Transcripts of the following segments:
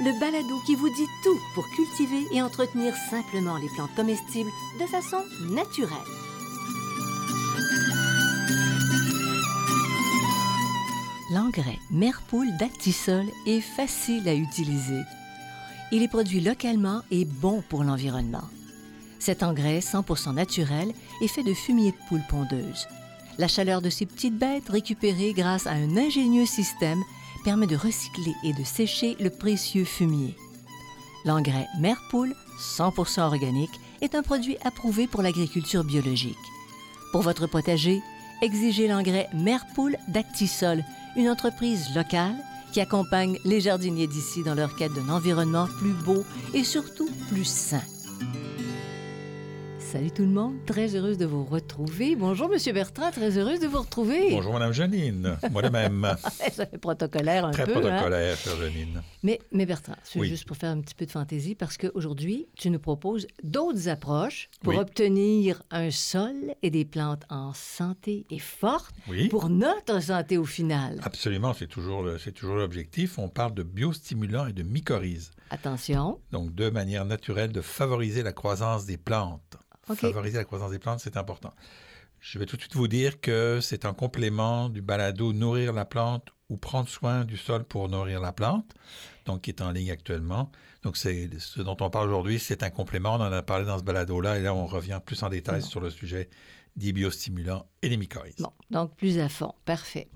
le balado qui vous dit tout pour cultiver et entretenir simplement les plantes comestibles de façon naturelle. L'engrais Merpoule d'Actisol est facile à utiliser. Il est produit localement et bon pour l'environnement. Cet engrais 100% naturel est fait de fumier de poule pondeuse. La chaleur de ces petites bêtes récupérée grâce à un ingénieux système permet de recycler et de sécher le précieux fumier. L'engrais Merpoule, 100% organique, est un produit approuvé pour l'agriculture biologique. Pour votre potager, exigez l'engrais Merpoule d'Actisol, une entreprise locale qui accompagne les jardiniers d'ici dans leur quête d'un environnement plus beau et surtout plus sain. Salut tout le monde, très heureuse de vous retrouver. Bonjour Monsieur Bertrand, très heureuse de vous retrouver. Bonjour, Madame Janine. Moi de même. Ça fait protocolaire un Très peu. hein? protocolaire, chère Janine. Mais, mais Bertrand, c'est Oui. juste pour faire un petit peu de fantaisie, parce qu'aujourd'hui, tu nous proposes d'autres approches pour Oui. obtenir un sol et des plantes en santé et fortes Oui. pour notre santé au final. Absolument, c'est toujours, c'est toujours l'objectif. On parle de biostimulants et de mycorhizes. Attention, Donc, deux manières naturelles de favoriser la croissance des plantes. Favoriser la croissance des plantes, c'est important. Je vais tout de suite vous dire que c'est un complément du balado Nourrir la plante ou prendre soin du sol pour nourrir la plante, donc qui est en ligne actuellement. Donc, c'est ce dont on parle aujourd'hui, c'est un complément. On en a parlé dans ce balado-là, et là, on revient plus en détail sur le sujet des biostimulants et des mycorhizes. bon, donc plus à fond, parfait.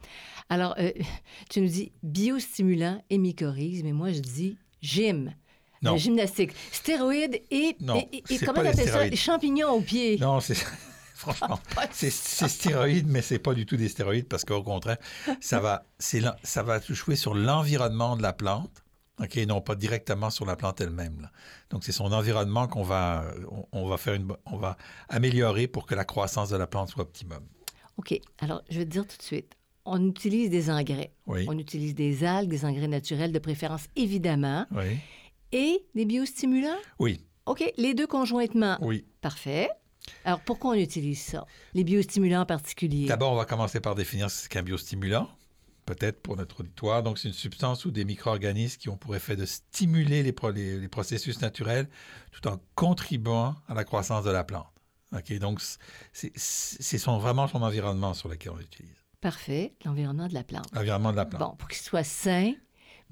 Alors, euh, tu nous dis biostimulant et mycorhizes, mais moi je dis gym. Non. Gymnastique, stéroïdes et, Non, et, et- comment des t'appelles ça? Champignons aux pieds. Non, c'est franchement, c'est c'est stéroïdes, mais c'est pas du tout des stéroïdes parce qu'au contraire, ça va, ça va jouer sur l'environnement de la plante, ok, non pas directement sur la plante elle-même. Donc c'est son environnement qu'on va, on, on va faire une, on va améliorer pour que la croissance de la plante soit optimum. OK, alors je vais te dire tout de suite. On utilise des engrais. Oui, On utilise des algues, des engrais naturels de préférence, évidemment, oui, et des biostimulants? oui, OK, les deux conjointement. oui. Parfait. Alors, pourquoi on utilise ça? Les biostimulants en particulier. D'abord, on va commencer par définir ce qu'est un biostimulant, peut-être pour notre auditoire. Donc, c'est une substance ou des micro-organismes qui ont pour effet de stimuler les, pro- les- les processus naturels tout en contribuant à la croissance de la plante. OK? Donc, c'est c'est son, vraiment son environnement sur lequel on l'utilise. Parfait, l'environnement de la plante. L'environnement de la plante. Bon, pour qu'il soit sain,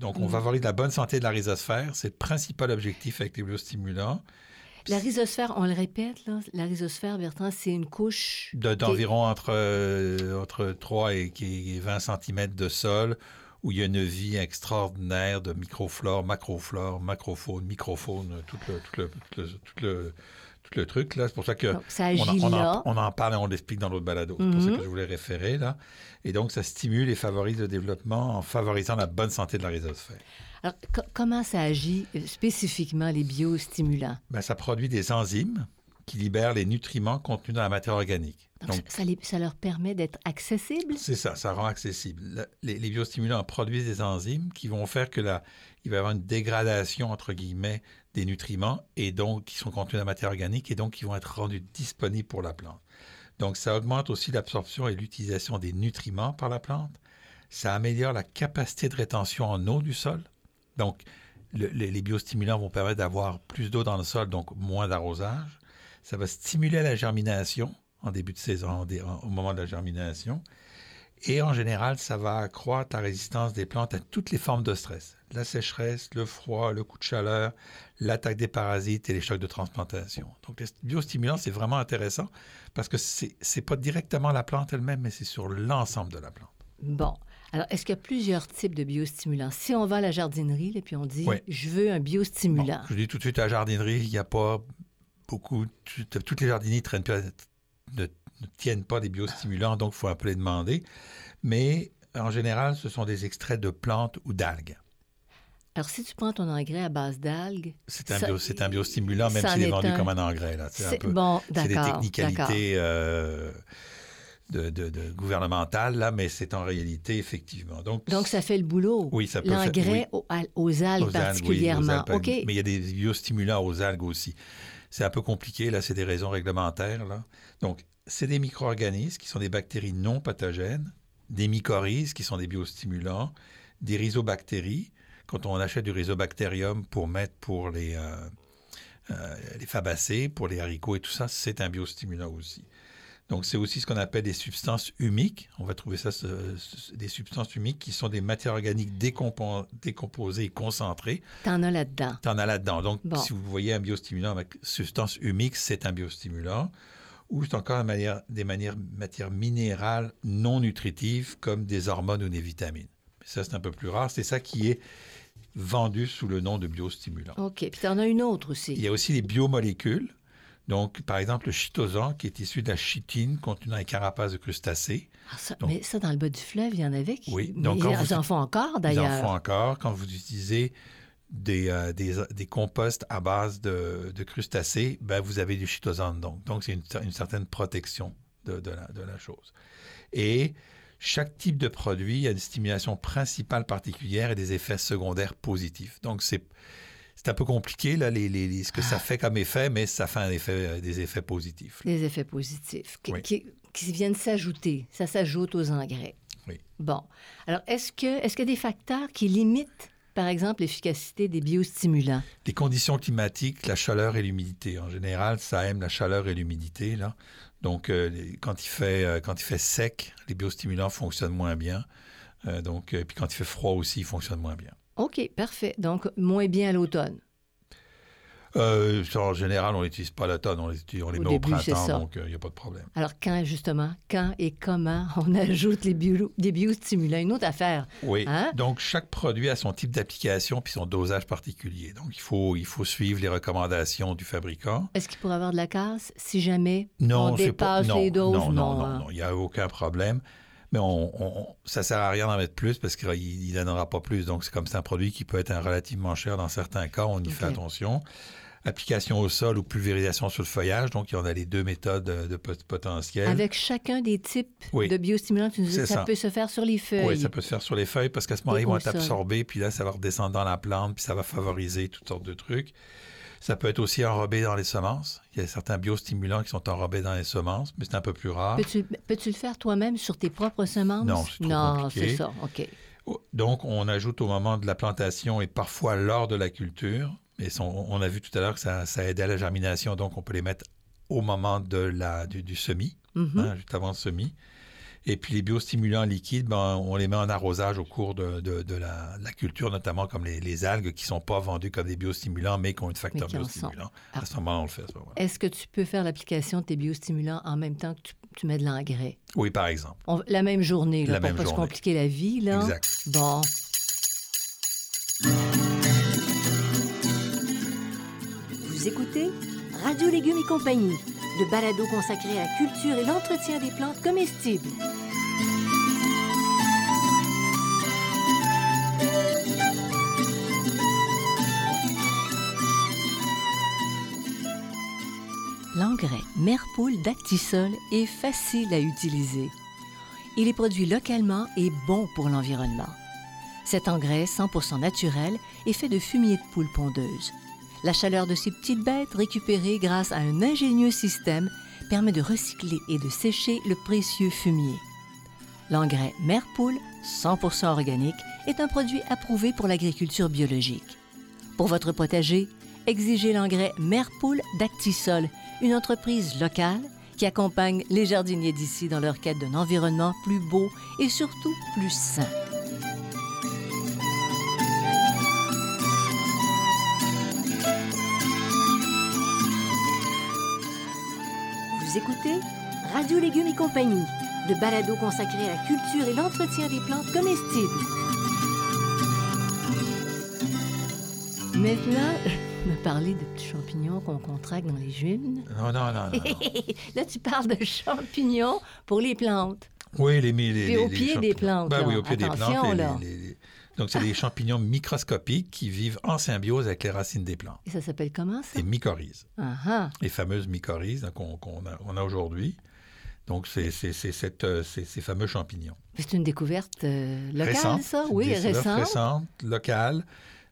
Donc, on favorise la bonne santé de la rhizosphère. C'est le principal objectif avec les biostimulants. la rhizosphère, on le répète, là, la rhizosphère, Bertrand, c'est une couche... De- D'environ entre, euh, entre 3 et, et 20 cm de sol, où il y a une vie extraordinaire de microflore, macroflore, macrofaune, microfaune, tout le, tout le, tout le, tout le, tout le truc. là. C'est pour ça que Donc, ça on, en, agit on en- on en parle et on l'explique dans l'autre balado. C'est pour ça Mhm. que je voulais référer là. Et donc, ça stimule et favorise le développement en favorisant la bonne santé de la rhizosphère. Alors, co- comment ça agit euh, spécifiquement, les biostimulants? Ben, ça produit des enzymes qui libèrent les nutriments contenus dans la matière organique. Donc, Donc, ça, ça les- ça leur permet d'être accessibles? C'est ça, ça rend accessible. Le- les, les biostimulants produisent des enzymes qui vont faire que la, il va y avoir une dégradation, entre guillemets, des nutriments et donc qui sont contenus dans la matière organique et donc qui vont être rendus disponibles pour la plante. Donc, ça augmente aussi l'absorption et l'utilisation des nutriments par la plante. Ça améliore la capacité de rétention en eau du sol. Donc, le- les, les biostimulants vont permettre d'avoir plus d'eau dans le sol, donc moins d'arrosage. Ça va stimuler la germination en début de saison, en dé- en- au moment de la germination. Et en général, ça va accroître la résistance des plantes à toutes les formes de stress. La sécheresse, le froid, le coup de chaleur, l'attaque des parasites et les chocs de transplantation. Donc, les biostimulants, c'est vraiment intéressant parce que c'est n'est pas directement la plante elle-même, mais c'est sur l'ensemble de la plante. Bon. Alors, est-ce qu'il y a plusieurs types de biostimulants? Si on va à la jardinerie, et puis on dit, Oui. je veux un Bon, biostimulant. je dis tout de suite à la jardinerie, il n'y a pas beaucoup. tout- toutes les jardiniers traînent pas- ne, ne tiennent pas des biostimulants, donc il faut un peu les demander. Mais en général, ce sont des extraits de plantes ou d'algues. Alors, si tu prends ton engrais à base d'algues... C'est un, bio- un biostimulant, même s'il est est vendu un. comme un engrais. Là. C'est un C'est peu- bon, c'est des technicalités euh, de, de- de gouvernementales, là, mais c'est en réalité, effectivement. Donc, Donc, ça fait le boulot. Oui, ça peut faire- L'engrais oui. aux, aux algues aux algues, oui, aux particulièrement. algues, OK. Mais il y a des biostimulants aux algues aussi. C'est un peu compliqué, là, c'est des raisons réglementaires. Là. Donc, c'est des micro-organismes qui sont des bactéries non pathogènes, des mycorhizes qui sont des biostimulants, des rhizobactéries. Quand on achète du rhizobacterium pour mettre pour les, euh, euh, les fabacées, pour les haricots et tout ça, c'est un biostimulant aussi. Donc, c'est aussi ce qu'on appelle des substances humiques. On va trouver ça, ce- ce- des substances humiques qui sont des matières organiques décompo- décomposées et concentrées. T'en as là-dedans. Tu en as là-dedans. Donc, Bon. si vous voyez un biostimulant avec substance humique, c'est un biostimulant. Ou c'est encore manière- des manières, matières minérales non nutritives comme des hormones ou des vitamines. Mais ça, c'est un peu plus rare. C'est ça qui est vendu sous le nom de biostimulant. OK. Puis t'en as une autre aussi. Il y a aussi les biomolécules. Donc, par exemple, le chitosan, qui est issu de la chitine contenant un carapace de crustacés. Ah, ça- Donc- mais ça, dans le bas du fleuve, il y en avait qui... Oui, Mais donc quand ils vous- en font encore, Ils en d'ailleurs. font encore. Quand vous utilisez des, euh, des, des composts à base de, de crustacés, ben, vous avez du chitosan donc. Donc, c'est une, une certaine protection de, de la, de la chose. Et chaque type de produit a une stimulation principale particulière et des effets secondaires positifs. Donc, c'est c'est un peu compliqué, là, les, les- les- ce que ça Ah. fait comme effet, mais ça fait un effet, euh, des effets positifs. Les effets positifs qui, Oui. qui- qui viennent s'ajouter. Ça s'ajoute aux engrais. Oui. Bon. Alors, est-ce que est-ce qu'il y a des facteurs qui limitent, par exemple, l'efficacité des biostimulants? Les conditions climatiques, la chaleur et l'humidité. En général, ça aime la chaleur et l'humidité. Là. Donc, euh, les- quand, il fait, euh, quand il fait sec, les biostimulants fonctionnent moins bien. Euh, donc, euh, puis quand il fait froid aussi, ils fonctionnent moins bien. OK, parfait. Donc, moins bien à l'automne. Euh, en général, on n'utilise pas l'automne, on les, utilise- on les Au met début, au printemps, donc il n'y a pas de problème. Alors, quand, justement, quand et comment on ajoute les bio, des biostimulants? Une autre affaire. Oui. Hein? Donc, chaque produit a son type d'application puis son dosage particulier. Donc, il faut, il faut suivre les recommandations du fabricant. Est-ce qu'il pourrait avoir de la casse si jamais Non, on c'est pas. dépasse Non, les doses? non, non, non, hein? non, il n'y a aucun problème. Mais on, on- ça sert à rien d'en mettre plus parce qu'il ne donnera pas plus. Donc, c'est comme c'est un produit qui peut être un relativement cher dans certains cas. On y fait attention. Application au sol ou pulvérisation sur le feuillage. Donc, il y en a les deux méthodes de pot- potentiel. Avec chacun des types Oui. de biostimulants, tu nous dis, C'est ça, ça. peut se faire sur les feuilles. Oui, ça peut se faire sur les feuilles parce qu'à ce moment-là, ils vont être absorbés, puis là, ça va redescendre dans la plante, puis ça va favoriser toutes sortes de trucs. Ça peut être aussi enrobé dans les semences. Il y a certains biostimulants qui sont enrobés dans les semences, mais c'est un peu plus rare. Peux-tu, peux-tu le faire toi-même sur tes propres semences? Non, c'est trop Non, compliqué. c'est ça, OK. Donc, on ajoute au moment de la plantation et parfois lors de la culture. Mais son- on a vu tout à l'heure que ça, ça aide à la germination, donc on peut les mettre au moment de la, du, du semis, Mhm. hein, juste avant le semis. Et puis les biostimulants liquides, ben, on les met en arrosage au cours de, de- de la, la culture, notamment comme les, les algues qui ne sont pas vendues comme des biostimulants, mais qui ont un facteur biostimulant. Ah. À ce moment-là, on le fait. Est-ce que tu peux faire l'application de tes biostimulants en même temps que tu, tu mets de l'engrais? Oui, par exemple. On- la même journée, là, La pour même pas se journée. compliquer la vie, là. Exact. Bon. Vous écoutez Radio Légumes et compagnie, le balado consacré à la culture et l'entretien des plantes comestibles. Merpoule d'Actisol est facile à utiliser. Il est produit localement et bon pour l'environnement. Cet engrais 100% naturel est fait de fumier de poule pondeuse. La chaleur de ces petites bêtes récupérée grâce à un ingénieux système permet de recycler et de sécher le précieux fumier. L'engrais Merpoule 100% organique est un produit approuvé pour l'agriculture biologique. Pour votre potager, exigez l'engrais Merpoule d'Actisol, une entreprise locale qui accompagne les jardiniers d'ici dans leur quête d'un environnement plus beau et surtout plus sain. Vous écoutez Radio Légumes et compagnie, le balado consacré à la culture et l'entretien des plantes comestibles. Maintenant, me parler de petits champignons qu'on contracte dans les junes. Non, non, non, non. non. Là, tu parles de champignons pour les plantes. Oui, les, les, les, au les pied des plantes, Ben oui, au pied des plantes. là. Donc, c'est des champignons microscopiques qui vivent en symbiose avec les racines des plantes. Et ça s'appelle comment, ça? Les mycorhizes. Ah ah. Les fameuses mycorhizes hein, qu'on a, aujourd'hui. Donc, c'est euh, ces fameux champignons. C'est une découverte euh, locale, récente. ça? Oui, récente. récente, locale.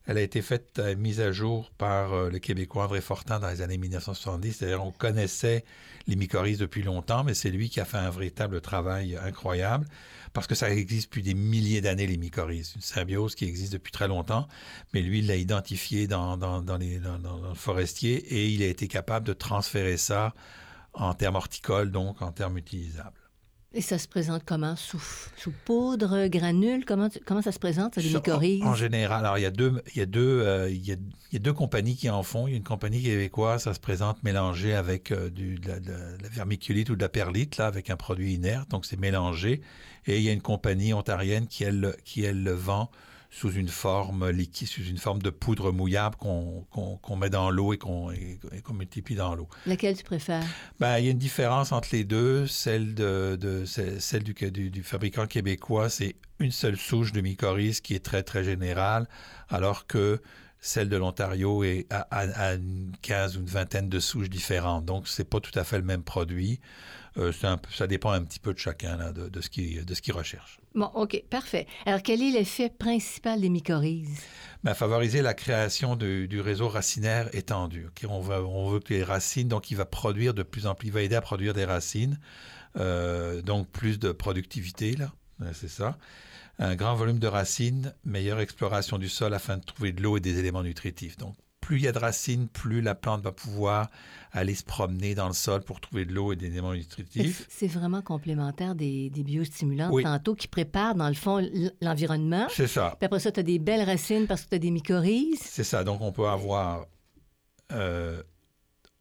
Elle a été faite, euh, mise à jour par euh, le Québécois André Fortin dans les années 1970. C'est-à-dire, on connaissait les mycorhizes depuis longtemps, mais c'est lui qui a fait un véritable travail incroyable parce que ça existe depuis des milliers d'années, les mycorhizes. Une symbiose qui existe depuis très longtemps, mais lui, il l'a identifié dans, dans, dans les, dans- le forestier et il a été capable de transférer ça en termes horticoles, donc en termes utilisables. Et ça se présente comment? Sous, sous poudre, granule? Comment, comment ça se présente, ça, les? En, en général, alors il y a deux, il y a deux, euh, il y a, il y a deux compagnies qui en font. Il y a une compagnie québécoise, ça se présente mélangé avec euh, du, de, la, de la- de la vermiculite ou de la perlite, là, avec un produit inerte, donc c'est mélangé. Et il y a une compagnie ontarienne qui elle, qui elle le vend sous une forme liquide, sous une forme de poudre mouillable qu'on met dans l'eau et qu'on multiplie dans l'eau. Laquelle tu préfères? Ben, il y a une différence entre les deux. Celle, de, de- celle du, du, du fabricant québécois, c'est une seule souche de mycorhize qui est très, très générale, alors que celle de l'Ontario est à, à- à une 15 ou une vingtaine de souches différentes. Donc, c'est pas tout à fait le même produit. Euh, un ça dépend un petit peu de chacun là, de, de ce qu'il de ce qu'il recherche. Bon, OK, parfait. Alors, quel est l'effet principal des mycorhizes? Ben, favoriser la création du réseau racinaire étendu. OK? On, va, on veut que les racines, donc il va produire de plus en plus, il va aider à produire des racines, euh, donc plus de productivité, là, Euh, c'est ça. Un grand volume de racines, meilleure exploration du sol afin de trouver de l'eau et des éléments nutritifs. Donc, plus il y a de racines, plus la plante va pouvoir aller se promener dans le sol pour trouver de l'eau et des éléments nutritifs. C'est vraiment complémentaire des, des biostimulants Oui. tantôt qui préparent, dans le fond, l'environnement. C'est ça. Puis après ça, tu as des belles racines parce que tu as des mycorhizes. C'est ça. Donc, on peut avoir euh,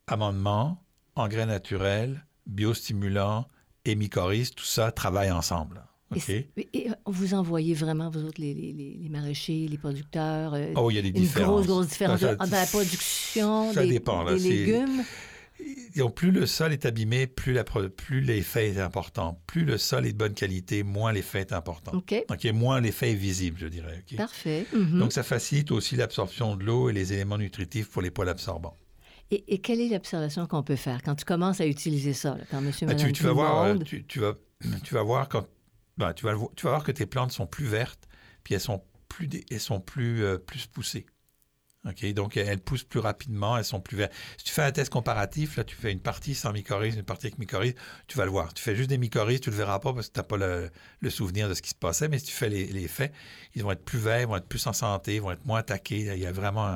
amendement, engrais naturels, biostimulants et mycorhizes. Tout ça travaille ensemble. Et OK? c'est- Et, et, euh, vous envoyez vraiment, vous autres, les, les- les- maraîchers, les producteurs, euh, Oh, il y a des une différences. grosse, grosse différence Ça, ça- dans la production ça des, dépend, là. des C'est- légumes. Donc, plus le sol est abîmé, plus, la plus l'effet est important. Plus le sol est de bonne qualité, moins l'effet est important. OK, OK, moins l'effet est visible, je dirais. OK? parfait. Mhm. Donc, ça facilite aussi l'absorption de l'eau et les éléments nutritifs pour les poils absorbants. et, et quelle est l'observation qu'on peut faire quand tu commences à utiliser ça, là, quand monsieur, Ah, madame, tu, vas voir, euh, monde- tu, tu vas, tu vas voir quand, ben, tu vas, tu vas voir que tes plantes sont plus vertes, puis elles sont plus, elles sont plus, euh, plus poussées. Ok, donc elles poussent plus rapidement, elles sont plus vertes. Si tu fais un test comparatif, là, tu fais une partie sans mycorhize, une partie avec mycorhize, tu vas le voir. Tu fais juste des mycorhizes, tu le verras pas parce que tu n'as pas le, souvenir de ce qui se passait, mais si tu fais les, les faits, ils vont être plus verts, vont être plus en santé, vont être moins attaqués. Il y a vraiment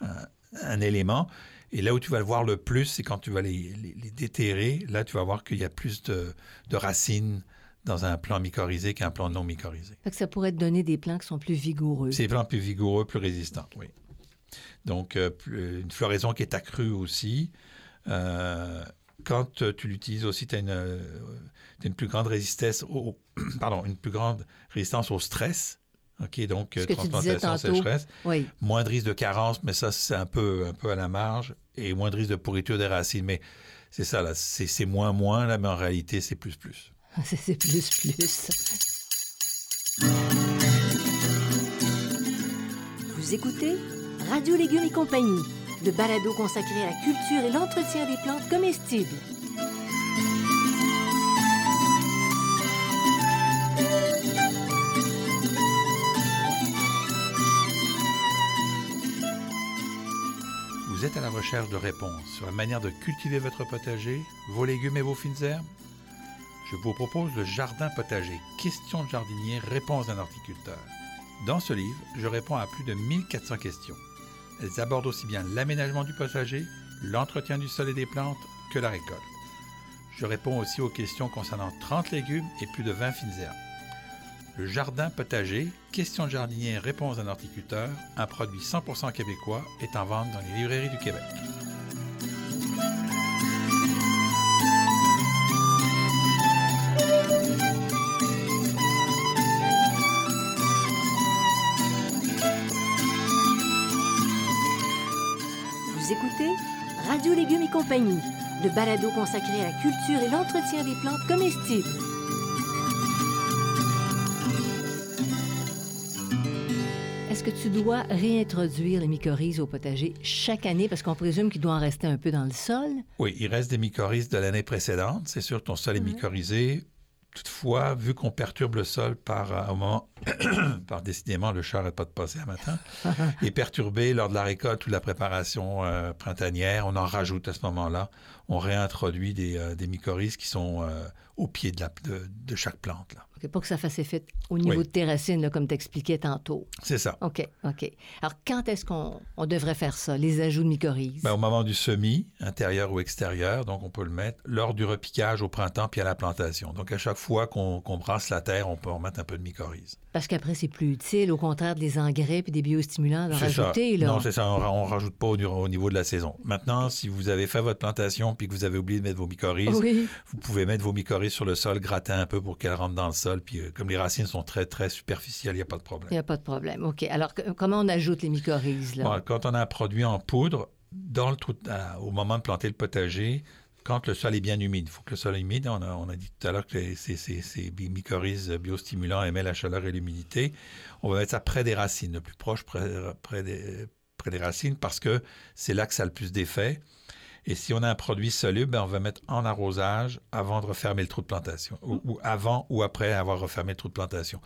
un, élément. Et là où tu vas le voir le plus, c'est quand tu vas les, déterrer. Là, tu vas voir qu'il y a plus de racines dans un plan mycorhizé qu'un plan non mycorhizé. Que ça pourrait te donner des plants qui sont plus vigoureux. C'est des plants plus vigoureux, plus résistants, oui. Donc, euh, plus- une floraison qui est accrue aussi. Euh, quand euh, tu l'utilises aussi, tu as une, euh, plus grande résistance au, pardon, une plus grande résistance au stress. OK, donc Ce euh, transplantation, sécheresse. Oui. Moins de risque de carence, mais ça, c'est un peu, un peu à la marge. Et moins de risque de pourriture des racines. Mais c'est ça, là. C'est c'est moins, moins, là, mais en réalité, c'est plus, plus. C'est plus, plus. Vous écoutez Radio Légumes et compagnie, le balado consacré à la culture et l'entretien des plantes comestibles. Vous êtes à la recherche de réponses sur la manière de cultiver votre potager, vos légumes et vos fines herbes? Je vous propose le Jardin potager, questions de jardinier, réponses d'un horticulteur. Dans ce livre, je réponds à plus de 1400 questions. Elles abordent aussi bien l'aménagement du potager, l'entretien du sol et des plantes que la récolte. Je réponds aussi aux questions concernant 30 légumes et plus de 20 fines herbes. Le Jardin potager, questions de jardinier, réponses d'un horticulteur, un produit 100% québécois, est en vente dans les librairies du Québec. Vous écoutez Radio Légumes et compagnie, le balado consacré à la culture et l'entretien des plantes comestibles. Est-ce que tu dois réintroduire les mycorhizes au potager chaque année parce qu'on présume qu'il doit en rester un peu dans le sol? Oui, il reste des mycorhizes de l'année précédente. C'est sûr que ton sol est mycorhizé. Toutefois, vu qu'on perturbe le sol par, euh, au moment, par décidément, le chat n'arrête pas de passer un matin, est perturbé lors de la récolte ou de la préparation euh, printanière, on en rajoute à ce moment-là. On réintroduit des, euh, des mycorhizes qui sont euh, au pied de, la, de, de chaque plante. Là. Pour que ça fasse effet au niveau Oui. de tes racines, là, comme tu expliquais tantôt. C'est ça. OK, OK. Alors, quand est-ce qu'on on devrait faire ça, les ajouts de mycorhizes? Ben, au moment du semis, intérieur ou extérieur, donc on peut le mettre lors du repiquage au printemps puis à la plantation. Donc à chaque fois qu'on brasse la terre, on peut en mettre un peu de mycorhize. Parce qu'après, c'est plus utile, au contraire des engrais puis des biostimulants d'en rajouter. ça. Là. Non, c'est ça. On, on rajoute pas au, au niveau de la saison. Maintenant, si vous avez fait votre plantation puis que vous avez oublié de mettre vos mycorhizes, Oui. vous pouvez mettre vos mycorhizes sur le sol, gratter un peu pour qu'elles rentrent dans le sol. Puis euh, comme les racines sont très, très superficielles, il n'y a pas de Il problème. n'y a pas de problème. OK. Alors, comment on ajoute les mycorhizes? Là? Bon, quand on a un produit en poudre, dans le au moment de planter le potager, quand le sol est bien humide, il faut que le sol est humide. On a, on a dit tout à l'heure que les- ces, ces- ces mycorhizes biostimulants aimaient la chaleur et l'humidité. On va mettre ça près des racines, le plus proche près, près des, près des racines, parce que c'est là que ça a le plus d'effet. Et si on a un produit soluble, ben, on va mettre en arrosage avant de refermer le trou de plantation, ou avant ou après avoir refermé le trou de plantation.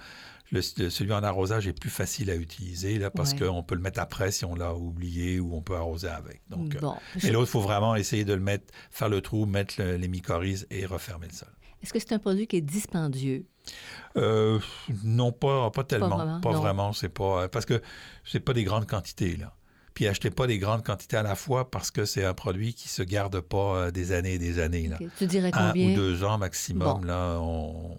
Le- celui en arrosage est plus facile à utiliser là, parce Ouais. qu'on peut le mettre après si on l'a oublié ou on peut arroser avec. Donc, euh, bon. mais l'autre, il faut vraiment essayer de le mettre, faire le trou, mettre le- les mycorhizes et refermer le sol. Est-ce que c'est un produit qui est dispendieux? Euh, non, pas, pas tellement. vraiment, Pas vraiment. C'est pas, parce que c'est pas des grandes quantités. Là. Puis achetez pas des grandes quantités à la fois parce que c'est un produit qui se garde pas euh, des années et des années. Là. Tu dirais un combien? ou deux ans maximum. Bon. Là, on,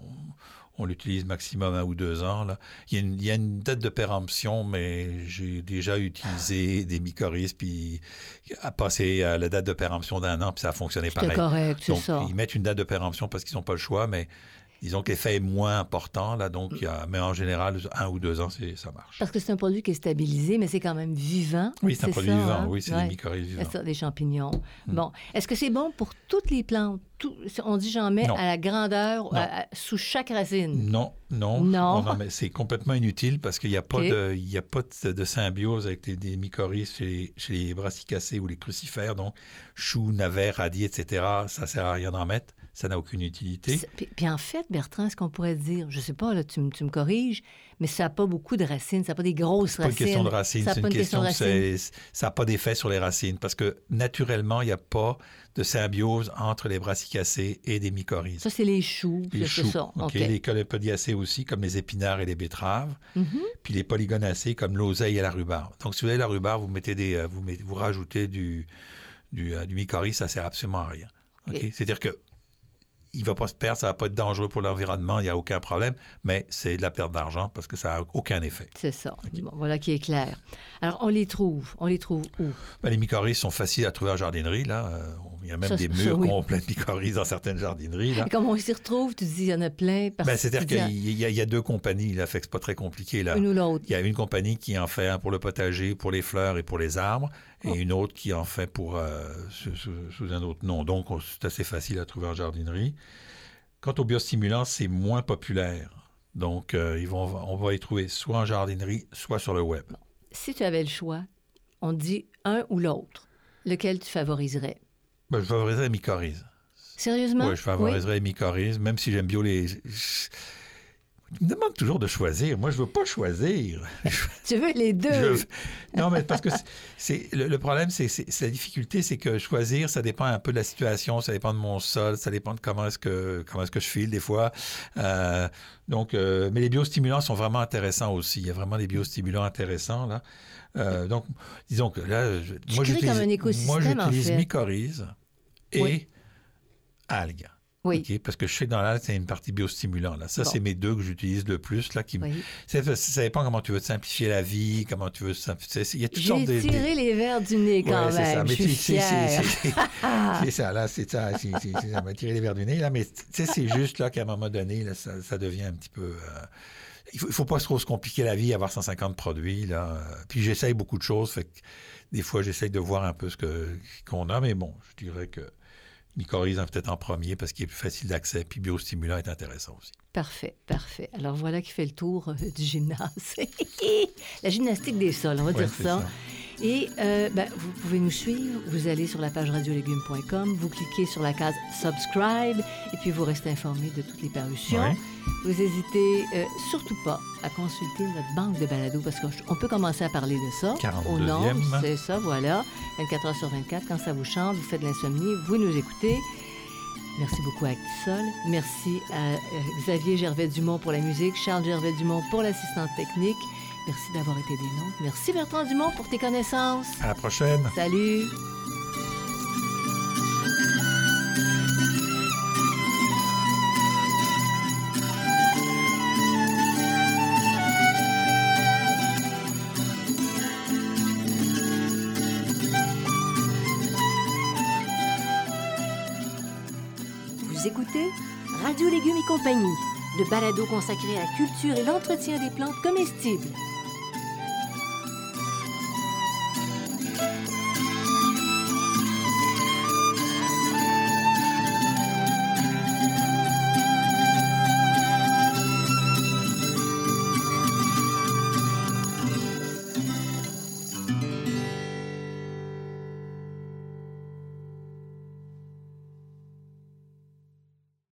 on l'utilise maximum un ou deux ans. Là. Il, y a une, il y a une date de péremption, mais j'ai déjà utilisé des mycorhizes, puis à passer à la date de péremption d'un an, puis ça a fonctionné pareil. correct, c'est ça. ils mettent une date de péremption parce qu'ils n'ont pas le choix, mais disons que l'effet est moins important. Là, donc, il y a- mais en général, un ou deux ans, c'est- ça marche. Parce que c'est un produit qui est stabilisé, mais c'est quand même vivant. Oui, c'est un produit ça, vivant. hein? Oui, c'est Ouais. des mycorhizes C'est vivants. ça, des champignons. Hmm. Bon. Est-ce que c'est bon pour toutes les plantes? Tout- on dit j'en mets Non. à la grandeur, Non. à- à- sous chaque racine? Non, non. Non. On en met- c'est complètement inutile parce qu'il n'y a pas, OK. de, il y a pas de, de symbiose avec les, des mycorhizes chez, les- chez les brassicacées ou les crucifères. Donc, choux, navets, radis, etc., ça sert à rien d'en mettre. Ça n'a aucune utilité. Puis, en fait, Bertrand, ce qu'on pourrait dire, je sais pas, là, tu, me- tu me corriges, mais ça n'a pas beaucoup de racines, ça n'a pas des grosses C'est pas une racines. question de racines, c'est une une question question, de racines. ça n'a pas d'effet sur les racines parce que naturellement, il n'y a pas de symbiose entre les brassicacées et des mycorhizes. Ça, c'est les choux, les choux, ça. OK. Les colopodiacées aussi, comme les épinards et les betteraves, Mhm. puis les polygonacées comme l'oseille et la rhubarbe. Donc, si vous avez la rhubarbe, vous mettez des, euh, vous, mettez- vous rajoutez du, du, euh, du mycorhize, ça sert absolument à rien. OK? OK. C'est-à-dire que il va pas se perdre, ça va pas être dangereux pour l'environnement, il n'y a aucun problème, mais c'est de la perte d'argent parce que ça n'a aucun effet. C'est ça. Bon, voilà qui est clair. Alors, on les trouve. On les trouve où? Ben, les mycorhizes sont faciles à trouver en jardinerie. Là. Euh, Il y a même Ça, des ça, murs oui. complets de mycorhizes dans certaines jardineries. Là. Et comme on s'y retrouve, tu dis, il y en a plein. Ben, C'est-à-dire qu'il y, y a deux compagnies, là, fait que c'est pas très compliqué. Là. Une ou l'autre. Il y a une compagnie qui en fait un pour le potager, pour les fleurs et pour les arbres, et Oh. une autre qui en fait pour euh, sous, sous- sous un autre nom. Donc, on- c'est assez facile à trouver en jardinerie. Quant aux biostimulants, c'est moins populaire. Donc, euh, ils vont, on va les trouver soit en jardinerie, soit sur le web. Si tu avais le choix, on dit un ou l'autre. Lequel tu favoriserais? Ben, je favoriserais les mycorhizes. Sérieusement? Oui, je favoriserais les mycorhizes, même si j'aime bio les. Il me demande toujours de choisir. Moi, je veux pas choisir. Tu veux les deux? Je- Non, mais parce que c'est- le, le problème, c'est la difficulté, c'est que choisir, ça dépend un peu de la situation, ça dépend de mon sol, ça dépend de comment est-ce que comment est-ce que je file des fois. Euh, donc, euh, mais les biostimulants sont vraiment intéressants aussi. Il y a vraiment des biostimulants intéressants là. Euh, donc, disons que là, je- Tu moi j'utilise moi en j'utilise fait. mycorhizes et Oui. algues. Oui. Parce que je sais que dans l'algue, c'est une partie biostimulant. Là. Ça, Bon. c'est mes deux que j'utilise le plus. Là, qui... me- Oui. ça, ça dépend comment tu veux te simplifier la vie, comment tu veux... simplifier- Il y a toutes J'ai sortes de... tiré les verres du nez quand Ouais, c'est ça. même. Mais Je suis tu- c'est- ça, là, c'est ça. Ça m'a tiré les verres du nez, là. Mais c'est juste là qu'à un moment donné, là, ça, ça devient un petit peu. euh, il faut, il faut pas trop se compliquer la vie, avoir 150 produits, là. Euh, Puis j'essaye beaucoup de choses, fait que des fois, j'essaye de voir un peu ce que qu'on a, mais bon, je dirais que mycorhize peut-être en premier parce qu'il est plus facile d'accès, puis biostimulant est intéressant aussi. Parfait, parfait. Alors voilà qui fait le tour euh, du gymnase. La gymnastique des sols, on va Ouais, dire ça. Et euh, ben, vous pouvez nous suivre, vous allez sur la page radiolégumes.com, vous cliquez sur la case Subscribe et puis vous restez informé de toutes les parutions. Ouais. Vous hésitez euh, surtout pas à consulter notre banque de balado parce qu'on peut commencer à parler de ça. Au 42e. nom, c'est ça, voilà. 24 heures sur 24, quand ça vous chante, vous faites de l'insomnie, vous nous écoutez. Merci beaucoup à Actisol. Merci à euh, Xavier Gervais-Dumont pour la musique, Charles Gervais-Dumont pour l'assistante technique. Merci d'avoir été des nôtres. Merci Bertrand Dumont pour tes connaissances. À la prochaine. Salut. Vous écoutez Radio Légumes et compagnie, le balado consacré à la culture et l'entretien des plantes comestibles.